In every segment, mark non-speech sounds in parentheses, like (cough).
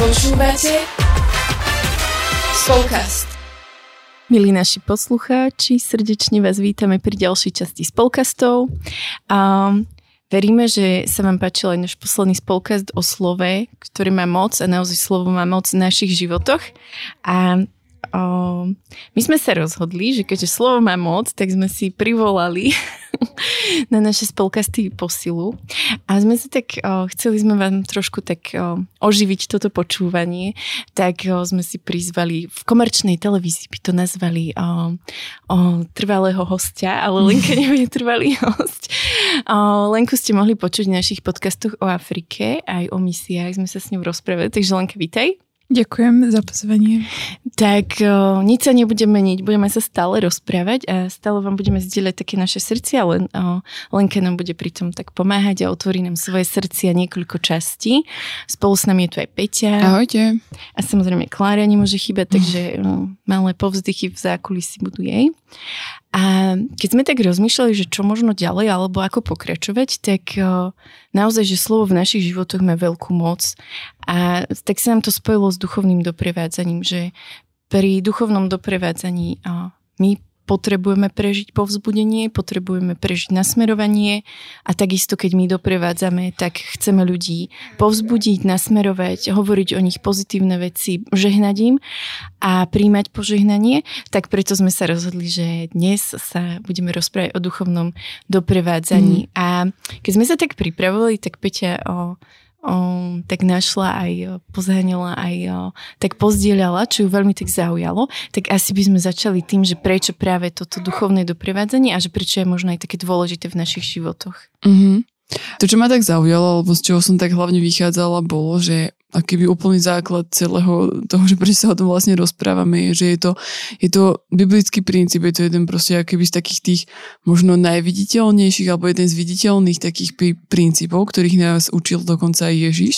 Počúvate Spolkast. Milí naši poslucháči, srdečne vás vítame pri ďalšej časti spolkastov. A veríme, že sa vám páčil aj náš posledný spolkast o slove, ktorý má moc a naozaj slovo má moc v našich životoch. A my sme sa rozhodli, že keďže slovo má moc, tak sme si privolali na naše spolkasty posilu. A sme sa tak, o, chceli sme vám trošku tak o, oživiť toto počúvanie, tak o, sme si prizvali v komerčnej televízii by to nazvali o, o trvalého hostia, ale (laughs) Lenka je trvalý host. O, Lenku ste mohli počuť v našich podcastoch o Afrike, aj o misiách sme sa s ňou rozprávali, takže Lenka, vítaj. Ďakujem za pozvanie. Tak o, nič sa nebude meniť, budeme sa stále rozprávať a stále vám budeme zdieľať také naše srdcia, len o, Lenka nám bude pritom tak pomáhať a otvorí nám svoje srdcia niekoľko častí. Spolu s nami je tu aj Peťa. Ahojte. A samozrejme Klária nemôže chýbať, takže o, malé povzdychy v zákulisí budú jej. A keď sme tak rozmýšľali, že čo možno ďalej alebo ako pokračovať, tak o, naozaj, že slovo v našich životoch má veľkú moc. A tak sa nám to spojilo s duchovným doprevádzaním, že pri duchovnom doprevádzaní my potrebujeme prežiť povzbudenie, potrebujeme prežiť nasmerovanie a takisto, keď my doprevádzame, tak chceme ľudí povzbudiť, nasmerovať, hovoriť o nich pozitívne veci, žehnať im a príjmať požehnanie, tak preto sme sa rozhodli, že dnes sa budeme rozprávať o duchovnom doprevádzaní. Mm. A keď sme sa tak pripravovali, tak Peťa o o, tak našla aj, pozháňala aj, o, tak pozdieľala, čo ju veľmi tak zaujalo, tak asi by sme začali tým, že prečo práve toto duchovné doprevádzanie a že prečo je možno aj také dôležité v našich životoch. Mm-hmm. To, čo ma tak zaujalo, alebo z čoho som tak hlavne vychádzala, bolo, že a keby úplný základ celého toho, že prečo sa o tom vlastne rozprávame, je, že je to, je to biblický princíp, je to jeden proste keby z takých tých možno najviditeľnejších alebo jeden z viditeľných takých princípov, ktorých nás učil dokonca aj Ježiš,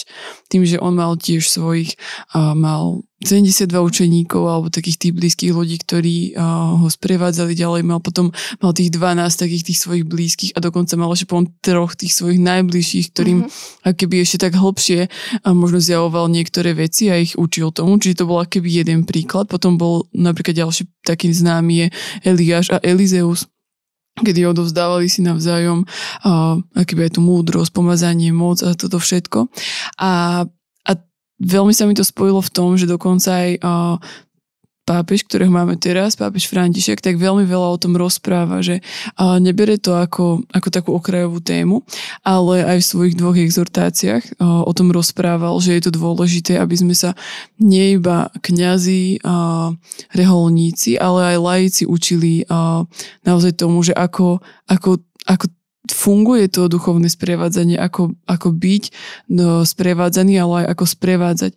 tým, že on mal tiež svojich, uh, mal 72 učeníkov alebo takých tých blízkych ľudí, ktorí uh, ho sprevádzali ďalej. Mal potom mal tých 12 takých tých svojich blízkych a dokonca mal ešte potom troch tých svojich najbližších, ktorým mm-hmm. keby ešte tak hlbšie uh, možno zjavoval niektoré veci a ich učil tomu. Čiže to bol keby jeden príklad. Potom bol napríklad ďalší taký známy je Eliáš a Elizeus kedy odovzdávali si navzájom uh, akýby aj tú múdrosť, pomazanie, moc a toto všetko. A veľmi sa mi to spojilo v tom, že dokonca aj uh, pápež, ktorého máme teraz, pápež František, tak veľmi veľa o tom rozpráva, že nebere to ako, ako takú okrajovú tému, ale aj v svojich dvoch exhortáciách o tom rozprával, že je to dôležité, aby sme sa nie iba kňazi, reholníci, ale aj laici učili naozaj tomu, že ako, ako, ako funguje to duchovné sprevádzanie, ako, ako byť no, sprevádzaný, ale aj ako sprevádzať.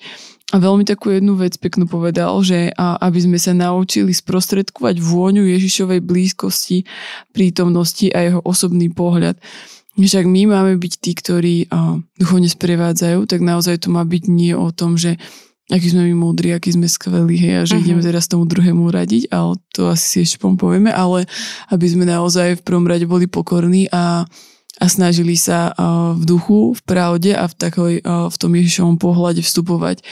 A veľmi takú jednu vec peknú povedal, že a, aby sme sa naučili sprostredkovať vôňu Ježišovej blízkosti, prítomnosti a jeho osobný pohľad. Však my máme byť tí, ktorí a, duchovne sprevádzajú, tak naozaj to má byť nie o tom, že aký sme my múdri, aký sme skvelí, hej, a že uh-huh. ideme teraz tomu druhému radiť, ale to asi si ešte povieme, ale aby sme naozaj v prvom rade boli pokorní a, a snažili sa v duchu, v pravde a v, takoj, v tom Ježišovom pohľade vstupovať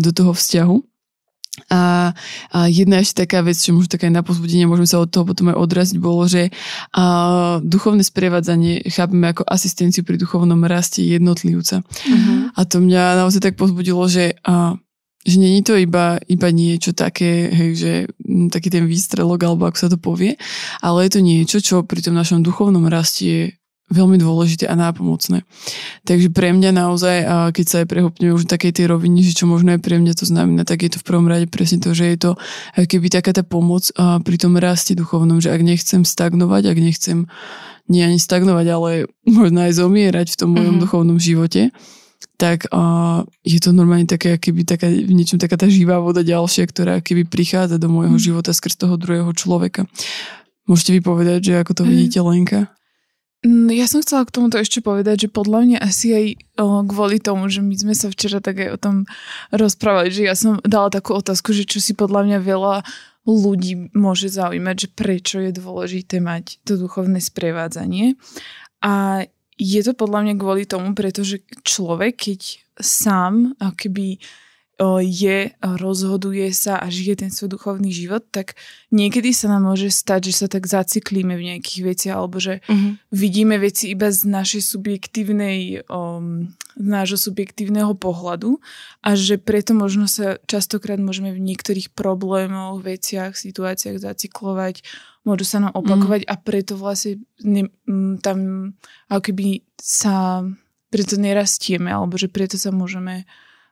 do toho vzťahu. A, a jedna ešte taká vec, čo možno také na pozbudenie, môžeme sa od toho potom aj odraziť, bolo, že a, duchovné sprevádzanie chápeme ako asistenciu pri duchovnom raste jednotlivca. Uh-huh. A to mňa naozaj tak pozbudilo, že a, že není to iba, iba niečo také, hej, že taký ten výstrelok, alebo ako sa to povie, ale je to niečo, čo pri tom našom duchovnom raste je veľmi dôležité a nápomocné. Takže pre mňa naozaj, keď sa aj prehopňuje už takej tej rovine, že čo možno aj pre mňa to znamená, tak je to v prvom rade presne to, že je to keby taká tá pomoc a pri tom raste duchovnom, že ak nechcem stagnovať, ak nechcem nie ani stagnovať, ale možno aj zomierať v tom mojom mm-hmm. duchovnom živote, tak uh, je to normálne také, keby taká, v niečom taká tá živá voda ďalšia, ktorá keby prichádza do môjho mm. života skrz toho druhého človeka. Môžete vy povedať, že ako to mm. vidíte, Lenka? Mm, ja som chcela k tomuto ešte povedať, že podľa mňa asi aj o, kvôli tomu, že my sme sa včera tak aj o tom rozprávali, že ja som dala takú otázku, že čo si podľa mňa veľa ľudí môže zaujímať, že prečo je dôležité mať to duchovné sprevádzanie. A je to podľa mňa kvôli tomu, pretože človek, keď sám keby je, rozhoduje sa a žije ten svoj duchovný život, tak niekedy sa nám môže stať, že sa tak zaciklíme v nejakých veciach, alebo že uh-huh. vidíme veci iba z našej subjektívnej, um, z nášho subjektívneho pohľadu a že preto možno sa častokrát môžeme v niektorých problémoch, veciach, situáciách zacyklovať, môžu sa nám opakovať uh-huh. a preto vlastne ne, tam ako keby sa preto nerastieme, alebo že preto sa môžeme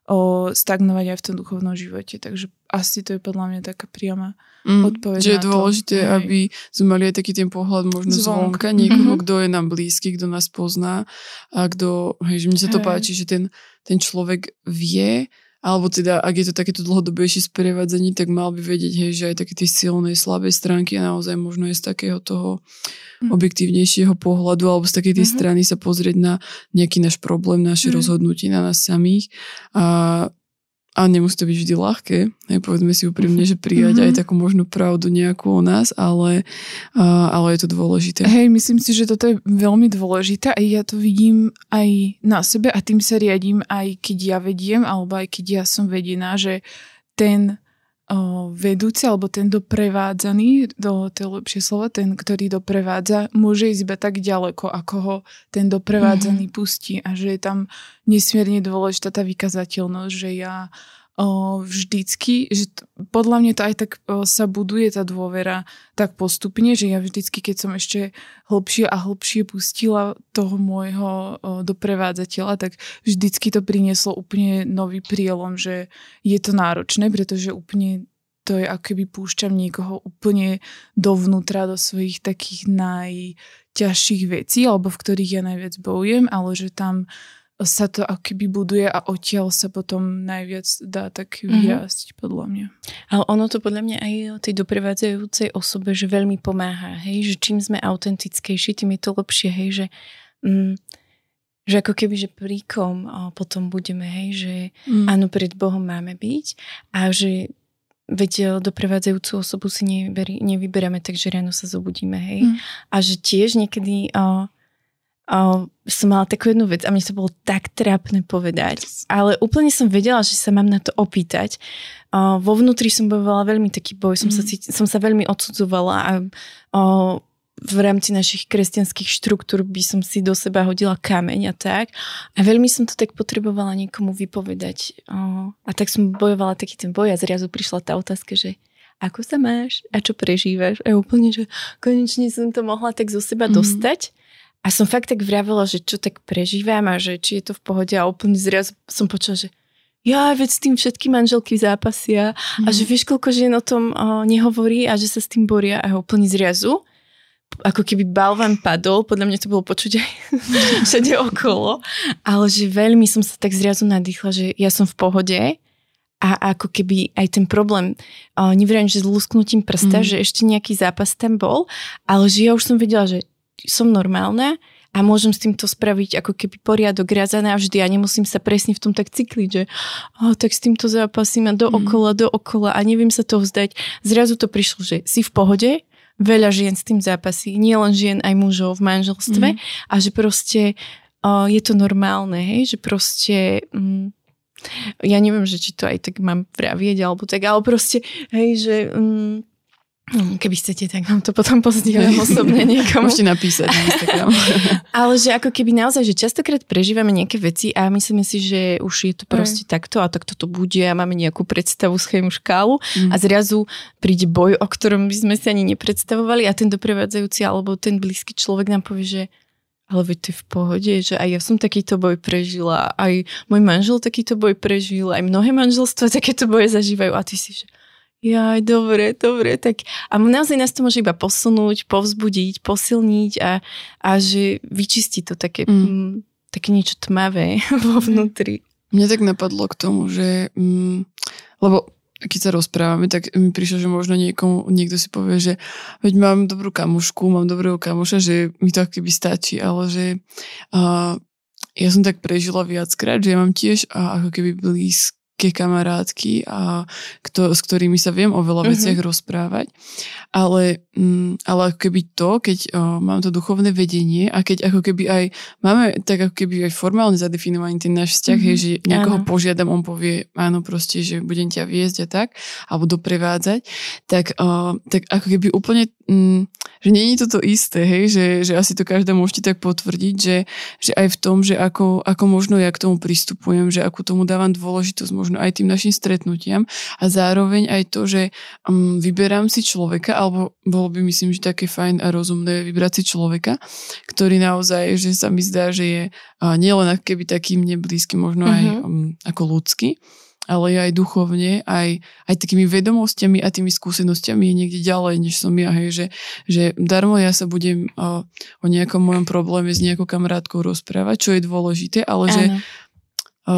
o, stagnovať aj v tom duchovnom živote. Takže asi to je podľa mňa taká priama mm, odpoveď Že je dôležité, to. aby sme mali aj taký ten pohľad možno zvonka, zvonka niekoho, mm-hmm. kto je nám blízky, kto nás pozná a kto, hej, že mne sa to hej. páči, že ten, ten človek vie, alebo teda, ak je to takéto dlhodobejšie sprevádzanie, tak mal by vedieť, hej, že aj také tie silné, slabé stránky a naozaj možno je z takého toho mm. objektívnejšieho pohľadu alebo z takej tej mm-hmm. strany sa pozrieť na nejaký náš problém, naše mm. rozhodnutie na nás samých. A a nemusí to byť vždy ľahké, aj povedzme si úprimne, že prijať mm-hmm. aj takú možnú pravdu nejakú o nás, ale, uh, ale je to dôležité. Hej, myslím si, že toto je veľmi dôležité a ja to vidím aj na sebe a tým sa riadím aj keď ja vediem, alebo aj keď ja som vedená, že ten vedúci alebo ten doprevádzaný, do, to je lepšie slovo, ten, ktorý doprevádza, môže ísť iba tak ďaleko, ako ho ten doprevádzaný mm-hmm. pustí a že je tam nesmierne dôležitá tá vykazateľnosť, že ja o, vždycky, že t- podľa mňa to aj tak o, sa buduje tá dôvera tak postupne, že ja vždycky, keď som ešte hlbšie a hlbšie pustila toho môjho o, doprevádzateľa, tak vždycky to prinieslo úplne nový prielom, že je to náročné, pretože úplne to je ako keby púšťam niekoho úplne dovnútra do svojich takých najťažších vecí, alebo v ktorých ja najviac bojujem, ale že tam sa to akoby buduje a odtiaľ sa potom najviac dá tak mhm. vyrásť, mm-hmm. podľa mňa. Ale ono to podľa mňa aj o tej doprevádzajúcej osobe, že veľmi pomáha, hej, že čím sme autentickejší, tým je to lepšie, hej, že, mm, že ako keby, že príkom potom budeme, hej, že mm. áno, pred Bohom máme byť a že veď doprevádzajúcu osobu si nevyberi, nevyberáme, takže ráno sa zobudíme, hej. Mm. A že tiež niekedy o, uh, som mala takú jednu vec a mne to bolo tak trápne povedať. Ale úplne som vedela, že sa mám na to opýtať. Uh, vo vnútri som bojovala veľmi taký boj, som, mm. sa, cíti, som sa veľmi odsudzovala a uh, v rámci našich kresťanských štruktúr by som si do seba hodila kameň a tak. A veľmi som to tak potrebovala niekomu vypovedať. Uh, a tak som bojovala taký ten boj a zrazu prišla tá otázka, že ako sa máš a čo prežívaš? A úplne, že konečne som to mohla tak zo seba mm. dostať a som fakt tak vravela, že čo tak prežívam a že či je to v pohode a úplne zrazu som počula, že ja, veď s tým všetky manželky zápasia mm. a že mhm. vieš, koľko žien o tom o, nehovorí a že sa s tým boria a úplne zrazu ako keby balvan padol, podľa mňa to bolo počuť aj (laughs) všade okolo, ale že veľmi som sa tak zrazu nadýchla, že ja som v pohode a ako keby aj ten problém, uh, neverím, že s lusknutím prsta, mm. že ešte nejaký zápas tam bol, ale že ja už som vedela, že som normálna a môžem s týmto spraviť ako keby poriadok raz a navždy a nemusím sa presne v tom tak cykliť, že oh, tak s týmto zápasím a dookola, mm. dookola a neviem sa to vzdať. Zrazu to prišlo, že si v pohode, veľa žien s tým zápasí, nie len žien, aj mužov v manželstve mm. a že proste uh, je to normálne, hej, že proste... Um, ja neviem, že či to aj tak mám vravieť, alebo tak, ale proste, hej, že um, keby chcete, tak vám to potom pozdieľam (laughs) osobne niekomu. Môžete napísať na Instagram. (laughs) Ale že ako keby naozaj, že častokrát prežívame nejaké veci a myslíme si, že už je to proste Aj. takto a takto to bude a máme nejakú predstavu, schému, škálu mm. a zrazu príde boj, o ktorom by sme si ani nepredstavovali a ten doprevádzajúci alebo ten blízky človek nám povie, že ale veď to je v pohode, že aj ja som takýto boj prežila, aj môj manžel takýto boj prežil, aj mnohé manželstva (laughs) takéto boje zažívajú a ty si, že Jaj, dobre, dobre, tak a naozaj nás to môže iba posunúť, povzbudiť, posilniť a, a že vyčistí to také, mm. m, také niečo tmavé (laughs) vo vnútri. Mne tak napadlo k tomu, že mm, lebo keď sa rozprávame, tak mi prišlo, že možno niekomu, niekto si povie, že veď mám dobrú kamušku, mám dobrého kamuša, že mi to keby stačí, ale že uh, ja som tak prežila viackrát, že ja mám tiež ako keby blízk ke kamarátky, a kto, s ktorými sa viem o veľa mm-hmm. veciach rozprávať. Ale, mm, ale ako keby to, keď o, mám to duchovné vedenie a keď ako keby aj máme tak ako keby aj formálne zadefinovaný ten náš vzťah, mm-hmm. hej, že niekoho áno. požiadam, on povie áno proste, že budem ťa viesť a tak, alebo doprevádzať, tak, o, tak ako keby úplne mm, že je to to isté, hej, že, že asi to každá môžete tak potvrdiť, že, že aj v tom, že ako, ako možno ja k tomu pristupujem, že ako tomu dávam dôležitosť možno aj tým našim stretnutiam. A zároveň aj to, že um, vyberám si človeka, alebo bolo by myslím, že také fajn a rozumné vybrať si človeka, ktorý naozaj, že sa mi zdá, že je uh, nielen keby takým neblízky, možno uh-huh. aj um, ako ľudský, ale aj duchovne, aj, aj takými vedomostiami a tými skúsenostiami je niekde ďalej, než som ja, hej, že, že darmo ja sa budem o, o nejakom mojom probléme s nejakou kamarátkou rozprávať, čo je dôležité, ale Áno. že o,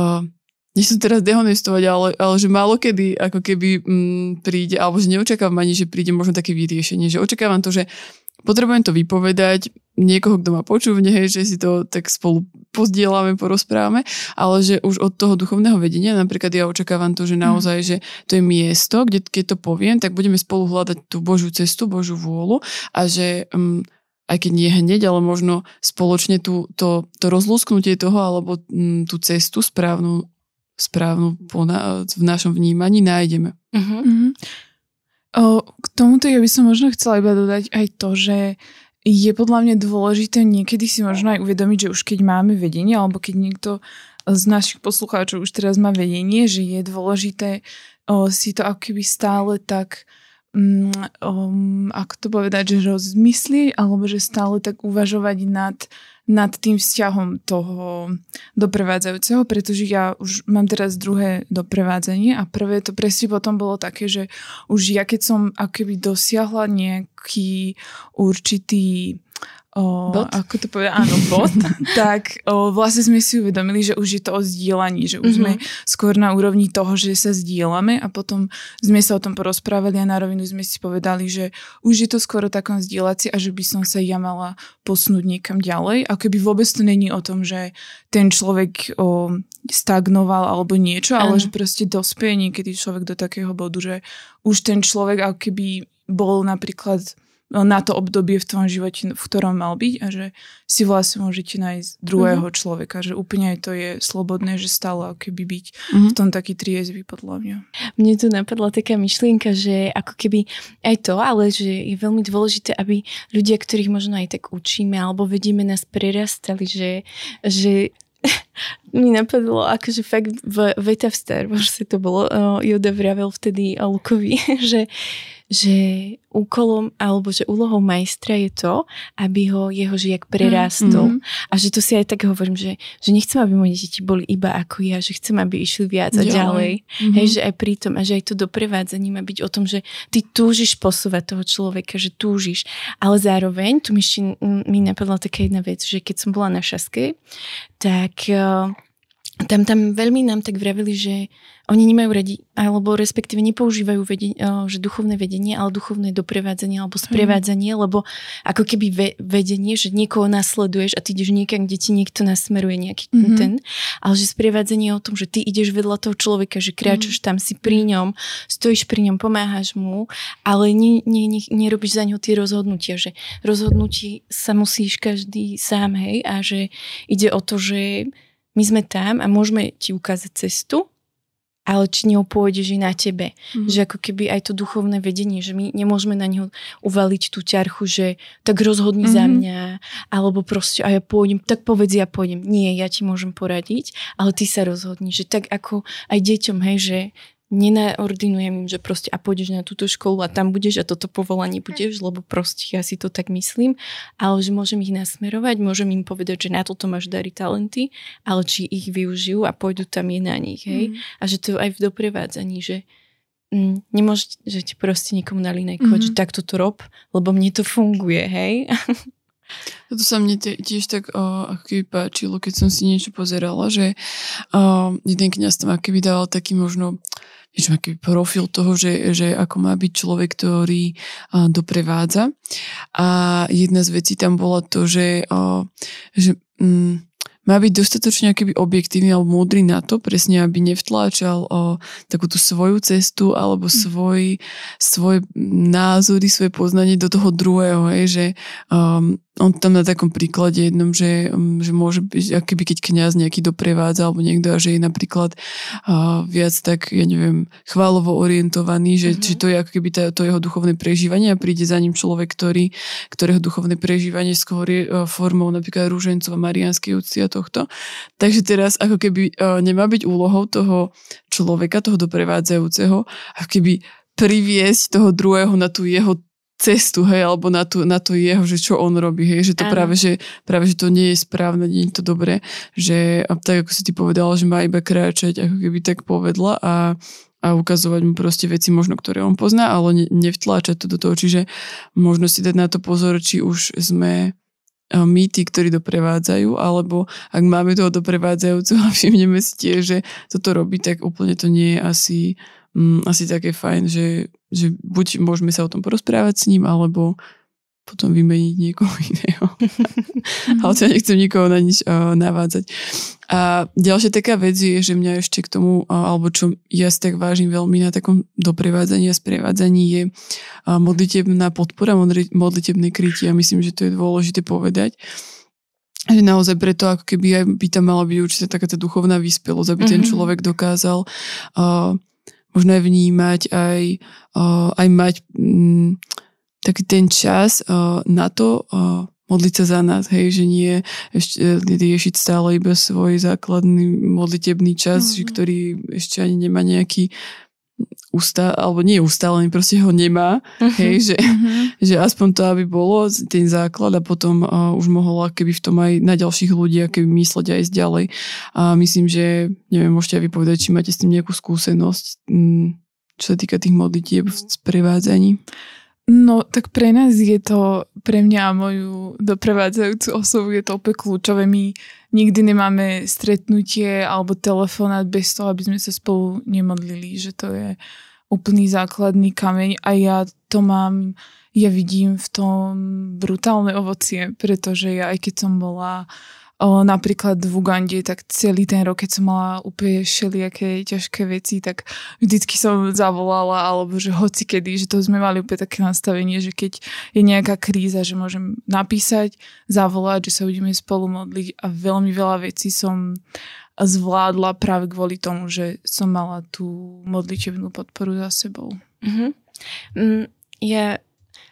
nechcem teraz dehonestovať, ale, ale že málo kedy ako keby m, mm, príde, alebo že neočakávam ani, že príde možno také vyriešenie, že očakávam to, že potrebujem to vypovedať, niekoho, kto ma počúvne, hej, že si to tak spolu pozdielame, porozprávame, ale že už od toho duchovného vedenia, napríklad ja očakávam to, že naozaj, že to je miesto, kde keď to poviem, tak budeme spolu hľadať tú Božiu cestu, Božiu vôľu a že um, aj keď nie hneď, ale možno spoločne tú, to, to rozlúsknutie toho alebo um, tú cestu správnu, správnu na, v našom vnímaní nájdeme. Uh-huh. Uh-huh. K tomuto ja by som možno chcela iba dodať aj to, že je podľa mňa dôležité niekedy si možno aj uvedomiť, že už keď máme vedenie, alebo keď niekto z našich poslucháčov už teraz má vedenie, že je dôležité si to ako keby stále tak um, ako to povedať, že rozmyslieť, alebo že stále tak uvažovať nad nad tým vzťahom toho doprevádzajúceho, pretože ja už mám teraz druhé doprevádzanie a prvé to presne potom bolo také, že už ja keď som akoby dosiahla nejaký určitý o, bot? ako to povedať, áno, bot, (laughs) tak o, vlastne sme si uvedomili, že už je to o zdieľaní, že už mm-hmm. sme skôr na úrovni toho, že sa zdieľame a potom sme sa o tom porozprávali a na rovinu sme si povedali, že už je to skôr o takom zdieľací a že by som sa ja mala posnúť niekam ďalej a keby vôbec to není o tom, že ten človek o, stagnoval alebo niečo, ale že proste dospie niekedy človek do takého bodu, že už ten človek ako keby bol napríklad na to obdobie v tom živote, v ktorom mal byť a že si vlastne môžete nájsť druhého mm-hmm. človeka, že úplne to je slobodné, že stále keby byť mm-hmm. v tom taký triezvy podľa mňa. Mne tu napadla taká myšlienka, že ako keby aj to, ale že je veľmi dôležité, aby ľudia, ktorých možno aj tak učíme alebo vedíme, nás prerastali, že, že mi napadlo, akože fakt v Veta v Star Wars to bolo, uh, Yoda vravel vtedy Lukovi, (laughs) že že úkolom alebo že úlohou majstra je to, aby ho jeho žiak prerástol. Mm-hmm. A že to si aj tak hovorím, že, že nechcem, aby moje deti boli iba ako ja, že chcem, aby išli viac a ďalej. Mm-hmm. Hej, že aj pri tom a že aj to doprevádzanie má byť o tom, že ty túžiš posúvať toho človeka, že túžiš. Ale zároveň, tu mi mi napadla taká jedna vec, že keď som bola na šaske, tak uh, tam, tam veľmi nám tak vravili, že oni nemajú radi, alebo respektíve nepoužívajú vedenie, že duchovné vedenie, ale duchovné doprevádzanie alebo sprevádzanie, mm. lebo ako keby ve, vedenie, že niekoho nasleduješ a ty ideš niekam, kde ti niekto nasmeruje nejaký mm-hmm. ten, ale že sprevádzanie je o tom, že ty ideš vedľa toho človeka, že kráčaš mm. tam, si pri ňom, stojíš pri ňom, pomáhaš mu, ale nie, nie, nie, nerobíš za ňo tie rozhodnutia, že rozhodnutí sa musíš každý sám, hej, a že ide o to, že my sme tam a môžeme ti ukázať cestu, ale či ňou pôjdeš i na tebe. Mm. Že ako keby aj to duchovné vedenie, že my nemôžeme na neho uvaliť tú ťarchu, že tak rozhodni mm. za mhm. mňa, alebo proste a ja pôjdem, tak povedz ja pôjdem. Nie, ja ti môžem poradiť, ale ty sa rozhodni, že tak ako aj deťom, hej, že nenaordinujem im, že proste a pôjdeš na túto školu a tam budeš a toto povolanie budeš, lebo proste ja si to tak myslím, ale že môžem ich nasmerovať, môžem im povedať, že na toto máš dary talenty, ale či ich využijú a pôjdu tam je na nich, hej. Mm. A že to aj v doprevádzaní, že mm, nemôžete, že ti proste nikomu nalinajkovať, mm-hmm. že takto to rob, lebo mne to funguje, hej. (laughs) Toto sa mne tiež tak uh, ako keby páčilo, keď som si niečo pozerala, že uh, jeden kniaz tam ako keby dával taký možno niečo aký profil toho, že, že ako má byť človek, ktorý uh, doprevádza. A jedna z vecí tam bola to, že, uh, že um, má byť dostatočne keby objektívny alebo múdry na to, presne aby nevtláčal o takú tú svoju cestu alebo mm. svoj, svoje názory, svoje poznanie do toho druhého, hej, že um, on tam na takom príklade jednom, že, um, že môže byť, akoby keď kňaz nejaký doprevádza alebo niekto že je napríklad uh, viac tak, ja neviem, chválovo orientovaný, že, mm-hmm. že to je ako keby tá, to jeho duchovné prežívanie a príde za ním človek, ktorý, ktorého duchovné prežívanie skôr je uh, formou napríklad rúžencov a marianskej úcty a tohto. Takže teraz ako keby uh, nemá byť úlohou toho človeka, toho doprevádzajúceho, ako keby priviesť toho druhého na tú jeho cestu, hej, alebo na, tú, na to jeho, že čo on robí, hej, že to práve že, práve, že to nie je správne, nie je to dobré, že a tak ako si ty povedala, že má iba kráčať, ako keby tak povedla a, a ukazovať mu proste veci možno, ktoré on pozná, ale ne, nevtláčať to do toho, čiže možno si dať na to pozor, či už sme my tí, ktorí doprevádzajú, alebo ak máme toho doprevádzajúceho a (laughs) všimneme si tie, že toto robí, tak úplne to nie je asi mm, asi také fajn, že, že buď môžeme sa o tom porozprávať s ním, alebo potom vymeniť niekoho (laughs) iného. Ale to nechcem nikoho na nič uh, navádzať. A ďalšia taká vec je, že mňa ešte k tomu, uh, alebo čo ja si tak vážim veľmi na takom doprevádzaní a sprevádzaní je uh, modlitebná podpora, modlitebné krytie. A myslím, že to je dôležité povedať že naozaj preto, ako keby aj by tam mala byť určite taká tá duchovná vyspelosť, aby mm-hmm. ten mhm. človek dokázal uh, možno aj vnímať, aj, aj mať um, taký ten čas na to modliť sa za nás, hej, že nie ešte riešiť stále iba svoj základný modlitebný čas, mm-hmm. ktorý ešte ani nemá nejaký ustá, alebo nie ustálený, proste ho nemá, uh-huh. hej, že, uh-huh. že aspoň to, aby bolo ten základ a potom uh, už mohol keby v tom aj na ďalších ľudí keby mysleť aj ďalej. A myslím, že, neviem, môžete aj vypovedať, či máte s tým nejakú skúsenosť, m, čo sa týka tých modlitieb v sprevádzaní. No, tak pre nás je to, pre mňa a moju doprevádzajúcu osobu je to opäť kľúčové. My nikdy nemáme stretnutie alebo telefonát bez toho, aby sme sa spolu nemodlili, že to je úplný základný kameň a ja to mám, ja vidím v tom brutálne ovocie, pretože ja aj keď som bola o, napríklad v Ugande, tak celý ten rok, keď som mala úplne všelijaké ťažké veci, tak vždycky som zavolala, alebo že hoci kedy, že to sme mali úplne také nastavenie, že keď je nejaká kríza, že môžem napísať, zavolať, že sa budeme spolu modliť a veľmi veľa vecí som zvládla práve kvôli tomu, že som mala tú modličevnú podporu za sebou. Mm-hmm. Mm, ja,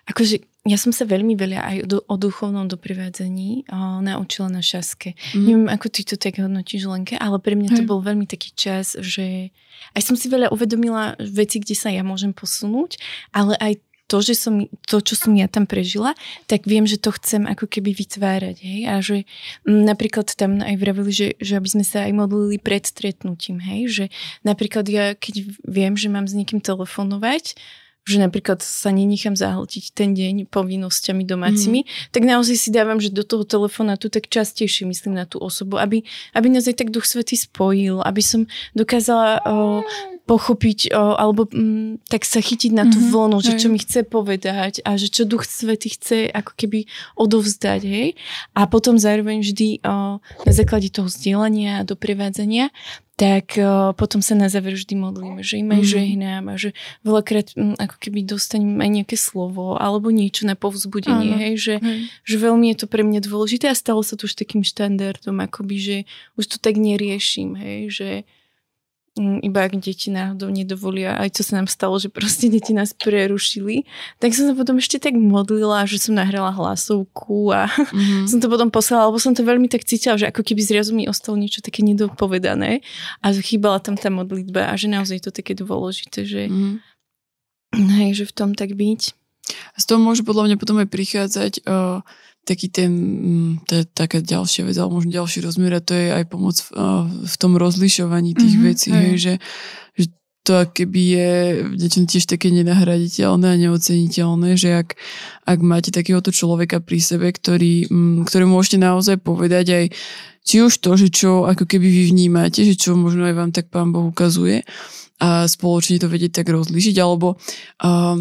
akože ja som sa veľmi veľa aj o, o duchovnom doprivádzaní o, naučila na šaske. Mm. Neviem, ako ty to tak hodnotíš, Lenke, ale pre mňa to bol veľmi taký čas, že aj som si veľa uvedomila veci, kde sa ja môžem posunúť, ale aj to, že som, to, čo som ja tam prežila, tak viem, že to chcem ako keby vytvárať. Hej? A že m, napríklad tam aj vravili, že, že aby sme sa aj modlili pred stretnutím. Hej? Že napríklad ja, keď viem, že mám s niekým telefonovať, že napríklad sa nenechám zahltiť ten deň povinnosťami domácimi, mm. tak naozaj si dávam, že do toho telefonátu tak častejšie myslím na tú osobu, aby, aby nás aj tak Duch Svety spojil, aby som dokázala o, pochopiť o, alebo m, mm, tak sa chytiť na tú mm-hmm, vlnu, že čo mi chce povedať a že čo Duch Svety chce ako keby odovzdať, hej. A potom zároveň vždy o, na základe toho vzdielania a doprevádzania tak uh, potom sa na záver vždy modlíme, že im aj mm. žehnám a že veľakrát um, ako keby dostanem aj nejaké slovo alebo niečo na povzbudenie, Áno. hej, že, hej. že veľmi je to pre mňa dôležité a stalo sa to už takým štandardom, akoby, že už to tak neriešim, hej, že Mm, iba ak deti náhodou nedovolia, aj čo sa nám stalo, že proste deti nás prerušili, tak som sa potom ešte tak modlila, že som nahrala hlasovku a mm-hmm. (laughs) som to potom poslala, lebo som to veľmi tak cítila, že ako keby zrazu mi ostalo niečo také nedopovedané a chýbala tam tá modlitba a že naozaj je to také dôležité, že, mm-hmm. hej, že v tom tak byť. Z toho môže podľa mňa potom aj prichádzať uh, taký ten, mm, to je taká ďalšia vec, alebo možno ďalší rozmer a to je aj pomoc v, v tom rozlišovaní tých mm-hmm, vecí, hej, že, že to keby je niečo tiež také nenahraditeľné a neoceniteľné, že ak, ak máte takéhoto človeka pri sebe, ktorý, mm, ktorý môžete naozaj povedať aj či už to, že čo ako keby vy vnímate, že čo možno aj vám tak pán Boh ukazuje a spoločne to vedieť tak rozlišiť, alebo uh,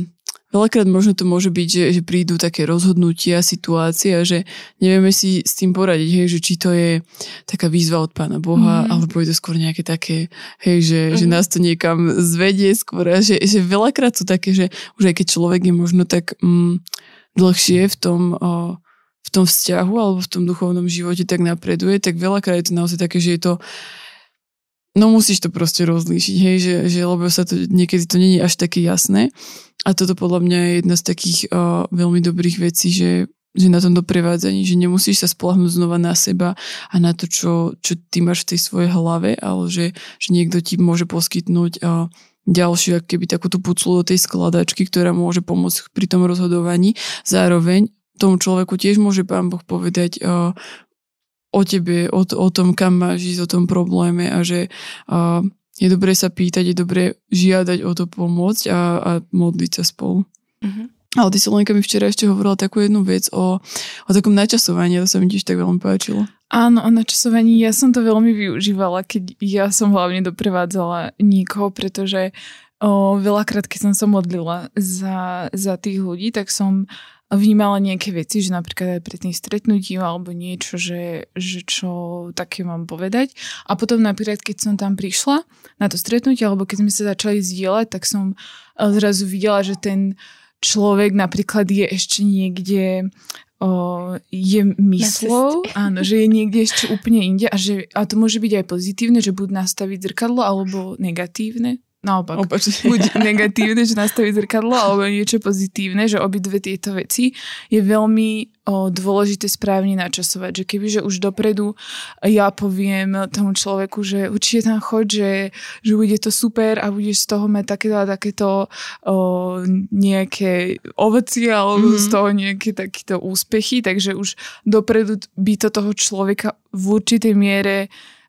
veľakrát možno to môže byť, že, že prídu také rozhodnutia, situácie a že nevieme si s tým poradiť, hej, že či to je taká výzva od Pána Boha, mm. alebo je to skôr nejaké také, hej, že, mm. že mhm. nás to niekam zvedie skôr a že, že veľakrát sú také, že už aj keď človek je možno tak mm, dlhšie v tom, o, v tom vzťahu alebo v tom duchovnom živote tak napreduje, tak veľakrát je to naozaj také, že je to No musíš to proste rozlíšiť, hej, že, že lebo sa to niekedy to není až také jasné. A toto podľa mňa je jedna z takých uh, veľmi dobrých vecí, že, že na tom doprevádzaní, že nemusíš sa spolahnúť znova na seba a na to, čo, čo ty máš v tej svojej hlave, ale že, že niekto ti môže poskytnúť uh, ďalšiu, keby takúto puclu do tej skladačky, ktorá môže pomôcť pri tom rozhodovaní. Zároveň tomu človeku tiež môže pán Boh povedať, uh, o tebe, o, o tom, kam máš ísť, o tom probléme a že a je dobré sa pýtať, je dobré žiadať o to pomôcť a, a modliť sa spolu. Mm-hmm. Ale ty Solenka mi včera ešte hovorila takú jednu vec o, o takom načasovaní, to sa mi tiež tak veľmi páčilo. Áno, o načasovaní ja som to veľmi využívala, keď ja som hlavne doprevádzala niekoho, pretože o, veľakrát, keď som sa modlila za, za tých ľudí, tak som vnímala nejaké veci, že napríklad aj pred tým stretnutím alebo niečo, že, že čo také mám povedať. A potom napríklad, keď som tam prišla na to stretnutie, alebo keď sme sa začali zdieľať, tak som eh, zrazu videla, že ten človek napríklad je ešte niekde o, je myslou, áno, že je niekde ešte úplne inde a, že, a to môže byť aj pozitívne, že buď nastaviť zrkadlo alebo negatívne, naopak, Opačne. buď negatívne, že nastaví zrkadlo, alebo niečo pozitívne, že obidve tieto veci je veľmi o, dôležité správne načasovať, že kebyže už dopredu ja poviem tomu človeku, že určite tam choď, že, že bude to super a budeš z toho mať takéto a takéto o, nejaké ovocie alebo mm-hmm. z toho nejaké takéto úspechy, takže už dopredu by to toho človeka v určitej miere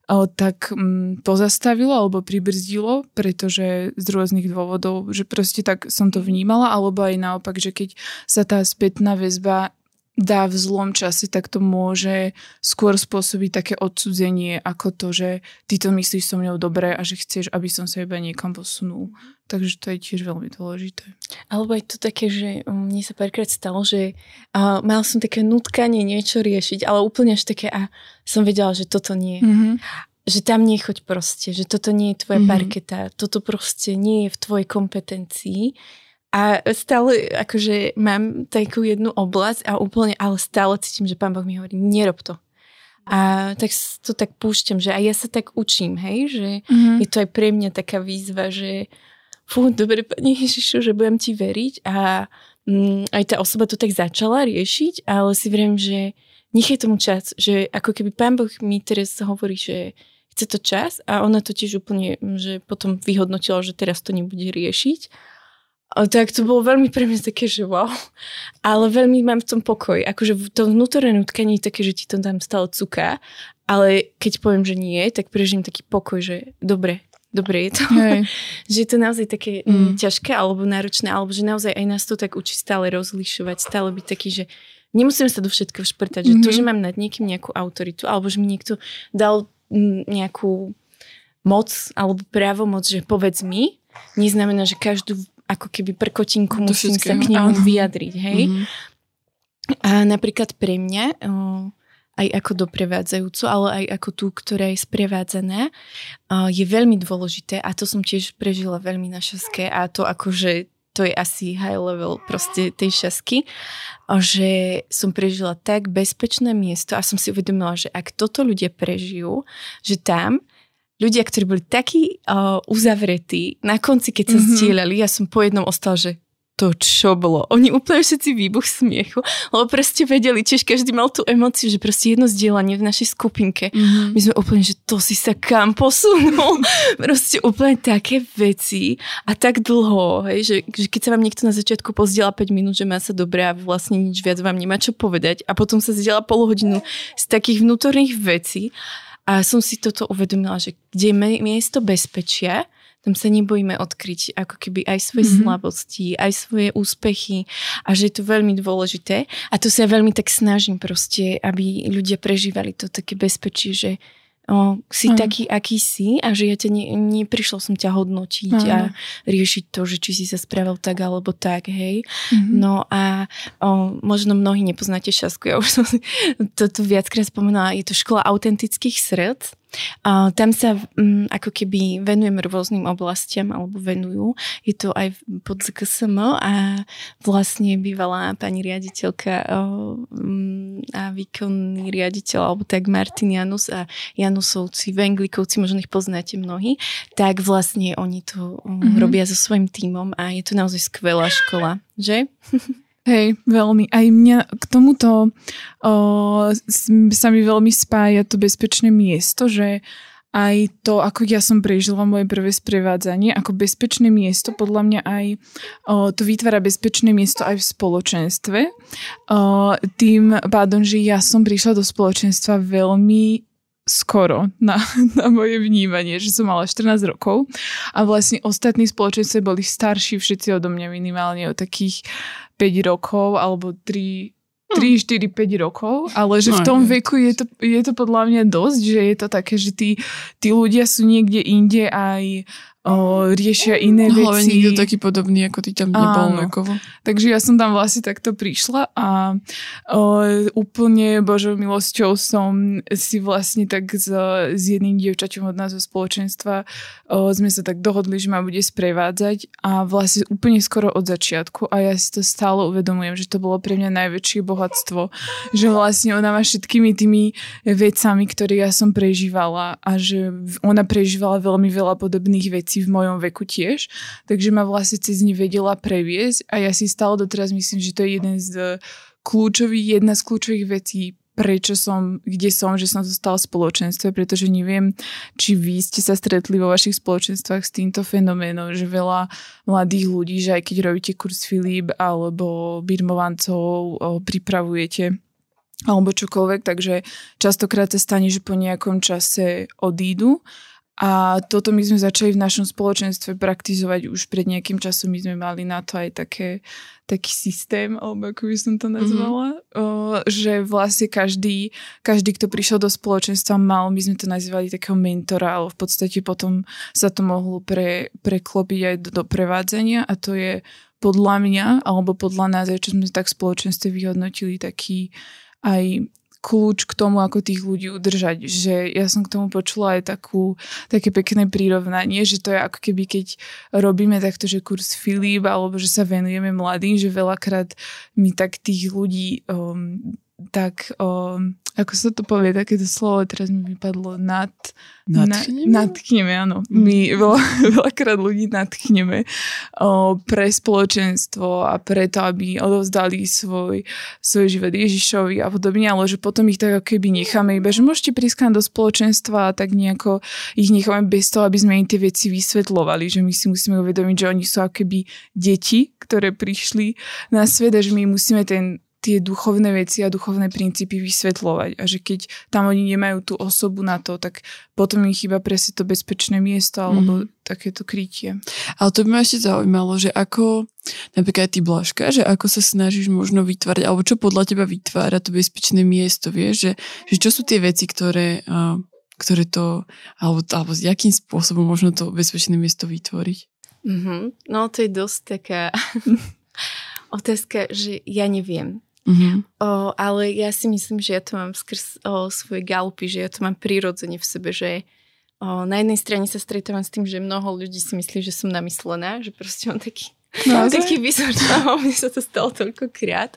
tak mm, pozastavilo alebo pribrzdilo, pretože z rôznych dôvodov, že proste tak som to vnímala, alebo aj naopak, že keď sa tá spätná väzba dá v zlom čase, tak to môže skôr spôsobiť také odsudzenie ako to, že ty to myslíš so mnou dobre a že chceš, aby som sa iba niekam posunul. Takže to je tiež veľmi dôležité. Alebo je to také, že um, mne sa párkrát stalo, že uh, mal som také nutkanie niečo riešiť, ale úplne až také a som vedela, že toto nie. Mm-hmm. Že tam nechoď proste, že toto nie je tvoja mm-hmm. parketa, toto proste nie je v tvojej kompetencii a stále akože mám takú jednu oblasť a úplne, ale stále cítim, že pán Boh mi hovorí, nerob to. A tak to tak púšťam, že aj ja sa tak učím, hej, že mm-hmm. je to aj pre mňa taká výzva, že fú, dobre, Pani Ježišu, že budem ti veriť a mm, aj tá osoba to tak začala riešiť, ale si viem, že nechaj tomu čas, že ako keby pán Boh mi teraz hovorí, že chce to čas a ona to tiež úplne, že potom vyhodnotila, že teraz to nebude riešiť tak to bolo veľmi pre mňa také, že wow. Ale veľmi mám v tom pokoj. Akože to vnútorné nutkanie je také, že ti to tam stále cuká. Ale keď poviem, že nie, tak prežijem taký pokoj, že dobre, dobre je to. Hej. (laughs) že je to naozaj také mm. ťažké alebo náročné, alebo že naozaj aj nás to tak učí stále rozlišovať, stále byť taký, že nemusím sa do všetkého šprtať. Mm-hmm. Že to, mhm. že mám nad niekým nejakú autoritu, alebo že mi niekto dal nejakú moc alebo právomoc, že povedz mi, neznamená, že každú ako keby prkotinku to musím sa k nemu vyjadriť, hej. Mm-hmm. A napríklad pre mňa, aj ako doprevádzajúcu, ale aj ako tú, ktorá je sprevádzaná, je veľmi dôležité a to som tiež prežila veľmi na šaske a to akože to je asi high level proste tej šasky, že som prežila tak bezpečné miesto a som si uvedomila, že ak toto ľudia prežijú, že tam ľudia, ktorí boli takí uh, uzavretí, na konci, keď sa mm-hmm. ja som po jednom ostala, že to čo bolo. Oni úplne všetci výbuch smiechu, lebo proste vedeli, tiež každý mal tú emociu, že proste jedno zdieľanie v našej skupinke. Mm-hmm. My sme úplne, že to si sa kam posunul. (laughs) proste úplne také veci a tak dlho, hej, že, že keď sa vám niekto na začiatku pozdiela 5 minút, že má sa dobre a vlastne nič viac vám nemá čo povedať a potom sa zdieľa pol hodinu z takých vnútorných vecí a som si toto uvedomila, že kde je miesto bezpečia, tam sa nebojíme odkryť ako keby aj svoje mm-hmm. slabosti, aj svoje úspechy a že je to veľmi dôležité. A to sa ja veľmi tak snažím proste, aby ľudia prežívali to také bezpečie, že o, si Áno. taký, aký si a že ja ťa ne, neprišla som ťa hodnotiť a Áno. riešiť to, že či si sa spravil tak alebo tak, hej. Mhm. No a o, možno mnohí nepoznáte Šasku, ja už som si (laughs) toto viackrát spomenula, je to škola autentických srdc. A tam sa um, ako keby venujem rôznym oblastiam alebo venujú. Je to aj pod ZKSM a vlastne bývalá pani riaditeľka um, a výkonný riaditeľ alebo tak Martin Janus a Janusovci, Venglikovci, možno ich poznáte mnohí, tak vlastne oni to um, Mhm. robia so svojím tímom a je to naozaj skvelá škola, že? (laughs) Hej, veľmi. Aj mňa k tomuto o, sa mi veľmi spája to bezpečné miesto, že aj to, ako ja som prežila moje prvé sprevádzanie, ako bezpečné miesto, podľa mňa aj o, to vytvára bezpečné miesto aj v spoločenstve. O, tým pádom, že ja som prišla do spoločenstva veľmi skoro na, (laughs) na moje vnímanie, že som mala 14 rokov a vlastne ostatní spoločenstve boli starší všetci odo mňa minimálne o takých 5 rokov alebo 3, 3 4, 5 rokov, ale že v No, tom veku je to, je to podľa mňa dosť, že je to také, že tí, tí ľudia sú niekde inde aj o, riešia iné No, hlavne veci. nikto taký podobný, ako ty tam nebol. Takže ja som tam vlastne takto prišla a o, úplne Božou milosťou som si vlastne tak s, s jedným dievčaťom od nás zo spoločenstva o, sme sa tak dohodli, že ma bude sprevádzať a vlastne úplne skoro od začiatku a ja si to stále uvedomujem, že to bolo pre mňa najväčšie bohatstvo, že vlastne ona ma všetkými tými vecami, ktoré ja som prežívala a že ona prežívala veľmi veľa podobných vecí v mojom veku tiež, takže ma vlastne cez ne vedela previesť a ja si stále doteraz myslím, že to je jeden z kľúčových, jedna z kľúčových vecí prečo som, kde som, že som zostala v spoločenstve, pretože neviem, či vy ste sa stretli vo vašich spoločenstvách s týmto fenoménom, že veľa mladých ľudí, že aj keď robíte kurz Filip alebo birmovancov pripravujete alebo čokoľvek, takže častokrát sa stane, že po nejakom čase odídu a toto my sme začali v našom spoločenstve praktizovať už pred nejakým časom. My sme mali na to aj také, taký systém, alebo ako by som to nazvala, mm-hmm. o, že vlastne každý, každý, kto prišiel do spoločenstva, mal, my sme to nazývali takého mentora, ale v podstate potom sa to mohlo pre, preklopiť aj do, do prevádzania a to je podľa mňa, alebo podľa nás, aj čo sme tak v spoločenstve vyhodnotili, taký aj kľúč k tomu, ako tých ľudí udržať. Že ja som k tomu počula aj takú, také pekné prirovnanie, že to je ako keby, keď robíme takto, že kurz Filip, alebo že sa venujeme mladým, že veľakrát my tak tých ľudí um, tak, um, ako sa to povie, takéto slovo, teraz mi vypadlo, nad, Nadchneme? Na, nadchneme, áno. My veľa, (laughs) veľakrát ľudí nadchneme o, pre spoločenstvo a preto, aby odovzdali svoj, svoj život Ježišovi a podobne, ale že potom ich tak keby necháme iba, že môžete prísť do spoločenstva a tak nejako ich necháme bez toho, aby sme im tie veci vysvetľovali, že my si musíme uvedomiť, že oni sú ako keby deti, ktoré prišli na svet a že my musíme ten tie duchovné veci a duchovné princípy vysvetľovať. A že keď tam oni nemajú tú osobu na to, tak potom im chýba presne to bezpečné miesto alebo mm. takéto krytie. Ale to by ma ešte zaujímalo, že ako, napríklad ty Blažka, že ako sa snažíš možno vytvárať, alebo čo podľa teba vytvára to bezpečné miesto, vieš, že, že čo sú tie veci, ktoré, ktoré to, alebo, alebo s jakým spôsobom možno to bezpečné miesto vytvoriť? Mm-hmm. No to je dosť taká (laughs) otázka, že ja neviem. Uh-huh. O, ale ja si myslím, že ja to mám skrz o, svoje galupy, že ja to mám prirodzene v sebe, že o, na jednej strane sa stretávam s tým, že mnoho ľudí si myslí, že som namyslená, že proste mám taký, no, taký výzor, (laughs) mne sa to stalo toľkokrát.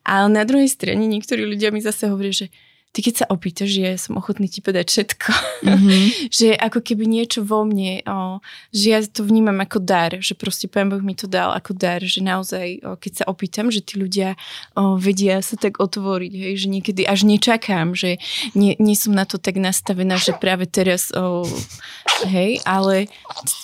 Ale na druhej strane niektorí ľudia mi zase hovoria, že ty keď sa opýtaš, že ja som ochotný ti povedať všetko. Uh-huh. (laughs) že ako keby niečo vo mne, o, že ja to vnímam ako dar, že proste Pán Boh mi to dal ako dar, že naozaj, o, keď sa opýtam, že tí ľudia o, vedia sa tak otvoriť, hej, že niekedy až nečakám, že nie, nie som na to tak nastavená, že práve teraz, o, hej, ale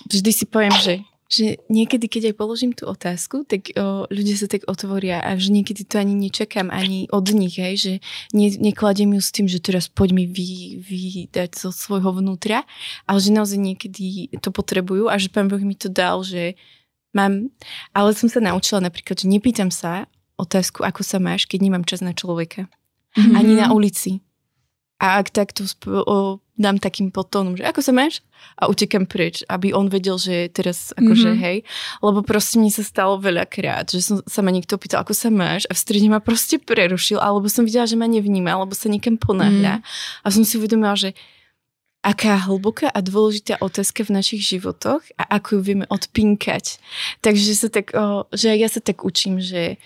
vždy si poviem, že že niekedy, keď aj položím tú otázku, tak o, ľudia sa tak otvoria a že niekedy to ani nečakám ani od nich, hej, že ne, nekladiem ju s tým, že teraz poď mi vy, vydať zo svojho vnútra, ale že naozaj niekedy to potrebujú a že pán Boh mi to dal, že mám, ale som sa naučila napríklad, že nepýtam sa otázku, ako sa máš, keď nemám čas na človeka. Mm-hmm. Ani na ulici. A ak takto sp- o, dám takým potónom, že ako sa máš? A utekam preč, aby on vedel, že teraz akože mm-hmm. hej. Lebo proste mi sa stalo veľakrát, že som, sa ma niekto pýtal, ako sa máš a v strede ma proste prerušil, alebo som videla, že ma nevníma, alebo sa niekam ponáhľa. Mm. A som si uvedomila, že aká hlboká a dôležitá otázka v našich životoch a ako ju vieme odpinkať. Takže sa tak, o, že ja sa tak učím, že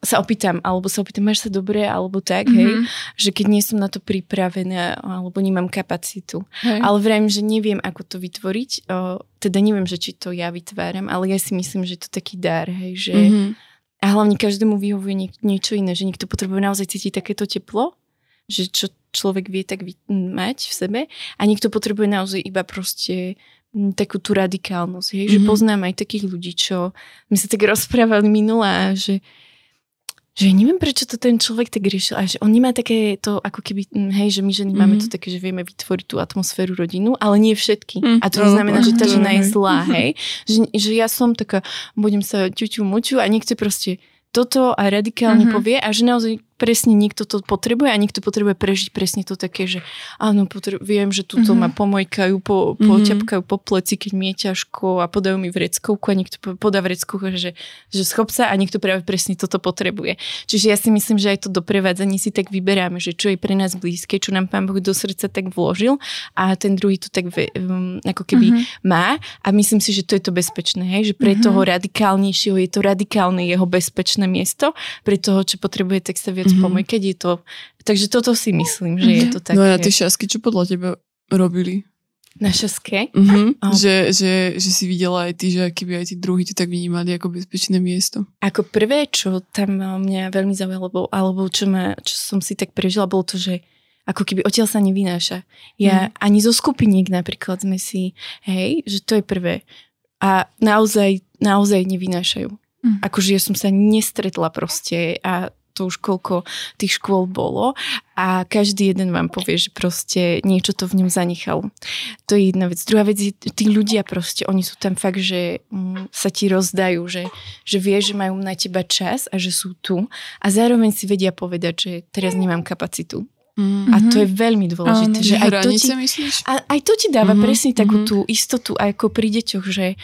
sa opýtam, alebo sa opýtam, máš sa dobre, alebo tak, mm-hmm. hej, že keď nie som na to pripravená, alebo nemám kapacitu. Hej. Ale vrajím, že neviem, ako to vytvoriť, o, teda neviem, že či to ja vytváram, ale ja si myslím, že to taký dar, hej, že mm-hmm. a hlavne každému vyhovuje nie, niečo iné, že niekto potrebuje naozaj cítiť takéto teplo, že čo človek vie tak mať v sebe a niekto potrebuje naozaj iba proste takú tú radikálnosť, hej, mm-hmm. že mhm. poznám aj takých ľudí, čo my sa tak rozprávali minulá, že že neviem, prečo to ten človek tak riešil a že on nemá také to, ako keby, hm, hej, že my ženy mm-hmm. máme to také, že vieme vytvoriť tú atmosféru rodinu, ale nie všetky. Mm, a to neznamená, že tá žena je zlá, hej. Že, že ja som taká, budem sa ťuťu muťu a niekto proste toto a radikálne mm-hmm. povie a že naozaj presne niekto to potrebuje a niekto potrebuje prežiť presne to také, že áno, potrebu- viem, že tuto mm-hmm. ma pomojkajú, po, poťapkajú po pleci, keď mi je ťažko a podajú mi vreckovku a niekto podá vreckovku, že, že schop sa a niekto práve presne toto potrebuje. Čiže ja si myslím, že aj to doprevádzanie si tak vyberáme, že čo je pre nás blízke, čo nám Pán Boh do srdca tak vložil a ten druhý to tak um, ako keby mm-hmm. má a myslím si, že to je to bezpečné, hej? že pre mm-hmm. toho radikálnejšieho je to radikálne jeho bezpečné miesto, pre toho, čo potrebuje, tak sa viac mm-hmm. keď je to... Takže toto si myslím, že je to také... No a tie šasky, čo podľa teba robili? Na šaske? Mm-hmm. Oh. Že, že, že si videla aj ty, že keby aj tí druhí to tak vnímali ako bezpečné miesto. Ako prvé, čo tam mňa veľmi zaujalo, alebo čo, ma, čo som si tak prežila, bolo to, že ako keby odtiaľ sa nevynáša. Ja mm. ani zo skupiniek napríklad sme si, hej, že to je prvé. A naozaj, naozaj nevynášajú. Mm. Akože ja som sa nestretla proste a to už koľko tých škôl bolo a každý jeden vám povie, že proste niečo to v ňom zanechalo. To je jedna vec. Druhá vec je, tí ľudia proste, oni sú tam fakt, že mm, sa ti rozdajú, že, že vie, že majú na teba čas a že sú tu a zároveň si vedia povedať, že teraz nemám kapacitu. Mm-hmm. A to je veľmi dôležité. Áno, že aj to ti, myslíš? A, aj to ti dáva mm-hmm. presne takú mm-hmm. tú istotu, ako pri deťoch, že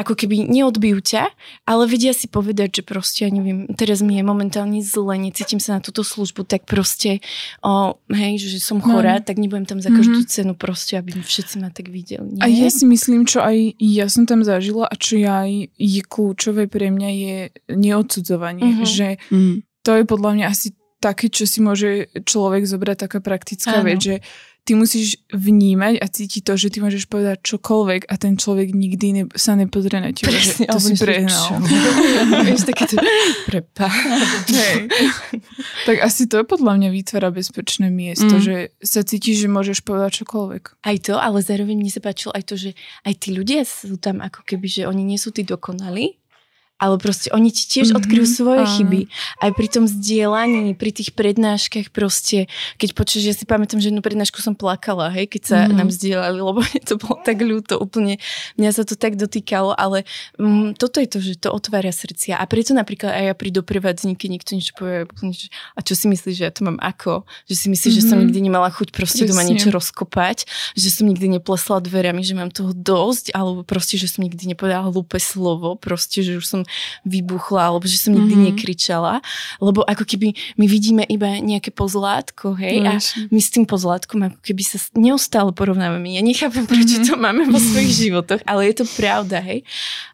ako keby neodbijú ťa, ale vedia si povedať, že proste, ja neviem, teraz mi je momentálne zle, necítim sa na túto službu, tak proste, o, hej, že som chorá, no. tak nebudem tam za každú mm-hmm. cenu proste, aby všetci ma tak videli. Nie? A ja si myslím, čo aj ja som tam zažila a čo aj je kľúčové pre mňa je neodsudzovanie, mm-hmm. že mm. to je podľa mňa asi také, čo si môže človek zobrať taká praktická Áno. vec, že ty musíš vnímať a cítiť to, že ty môžeš povedať čokoľvek a ten človek nikdy ne, sa nepozrie na teba, že to si prehnal. (laughs) Vieš, také to, prepa. Hej. Tak asi to podľa mňa vytvára bezpečné miesto, mm. že sa cítiš, že môžeš povedať čokoľvek. Aj to, ale zároveň mi sa páčilo aj to, že aj tí ľudia sú tam ako keby, že oni nie sú tí dokonalí, ale proste oni ti tiež mm-hmm, odkryjú svoje áno. chyby. Aj pri tom zdieľaní, pri tých prednáškach proste, keď počuješ, ja si pamätám, že jednu prednášku som plakala, hej, keď sa mm-hmm. nám zdieľali, lebo (laughs) to bolo tak ľúto, úplne mňa sa to tak dotýkalo, ale um, toto je to, že to otvára srdcia. A preto napríklad aj ja pri doprevádzni, keď niekto niečo povie, a čo si myslíš, že ja to mám ako? Že si myslíš, mm-hmm. že som mhm. nikdy nemala chuť proste Presne. doma niečo rozkopať, že som nikdy neplesla dverami, že mám toho dosť, alebo proste, že som nikdy nepovedala hlúpe slovo, proste, že už som vybuchla, alebo že som nikdy mm-hmm. nekričala, lebo ako keby my vidíme iba nejaké pozlátko, hej, no, a my s tým pozlátkom ako keby sa neustále porovnávame. Ja nechápem, prečo mm-hmm. to máme vo svojich životoch, ale je to pravda, hej.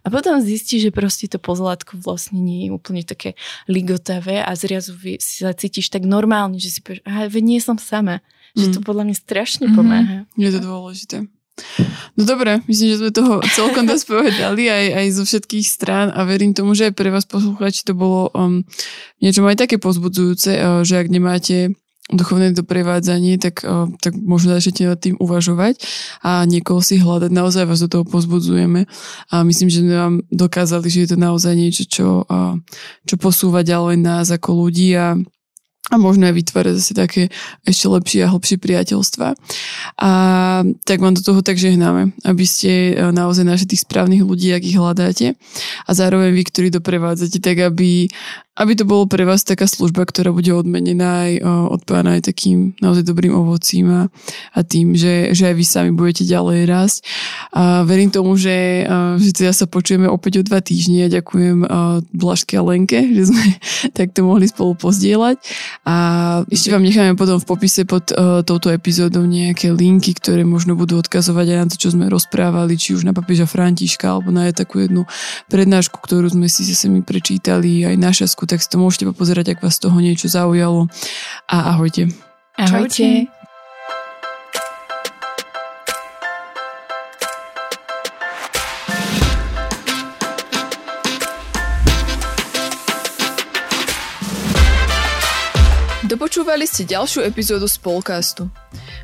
A potom zistí, že proste to pozlátko vlastne nie je úplne také ligotavé a zrazu si sa cítiš tak normálne, že si povieš, aha, nie som sama. Že to mhm. podľa mňa strašne mm-hmm. pomáha. Je to dôležité. No dobre, myslím, že sme toho celkom dosť povedali aj, aj zo všetkých strán a verím tomu, že aj pre vás poslucháči to bolo um, niečo aj také pozbudzujúce, uh, že ak nemáte duchovné doprevádzanie, tak, uh, tak možno začnete nad tým uvažovať a niekoho si hľadať. Naozaj vás do toho pozbudzujeme a myslím, že sme vám dokázali, že je to naozaj niečo, čo, uh, čo posúva ďalej nás ako ľudí a a možno aj vytvárať zase také ešte lepšie a hlbšie priateľstva. A tak vám do toho tak žehnáme, aby ste e, naozaj našli tých správnych ľudí, ak ich hľadáte a zároveň vy, ktorí doprevádzate, tak aby aby to bolo pre vás taká služba, ktorá bude odmenená aj od pána aj takým naozaj dobrým ovocím a, a tým, že, že aj vy sami budete ďalej rásť. A verím tomu, že, že teda sa počujeme opäť o dva týždne a ďakujem Blažke a Lenke, že sme (laughs) takto mohli spolu pozdieľať. A ešte vám necháme potom v popise pod touto epizódou nejaké linky, ktoré možno budú odkazovať aj na to, čo sme rozprávali, či už na papieža Františka alebo na takú jednu prednášku, ktorú sme si zase my prečítali, aj na šasku tak si to môžete pozerať, ak vás toho niečo zaujalo. A ahojte. Ahojte. Dopočúvali ste ďalšiu epizódu Spolcastu.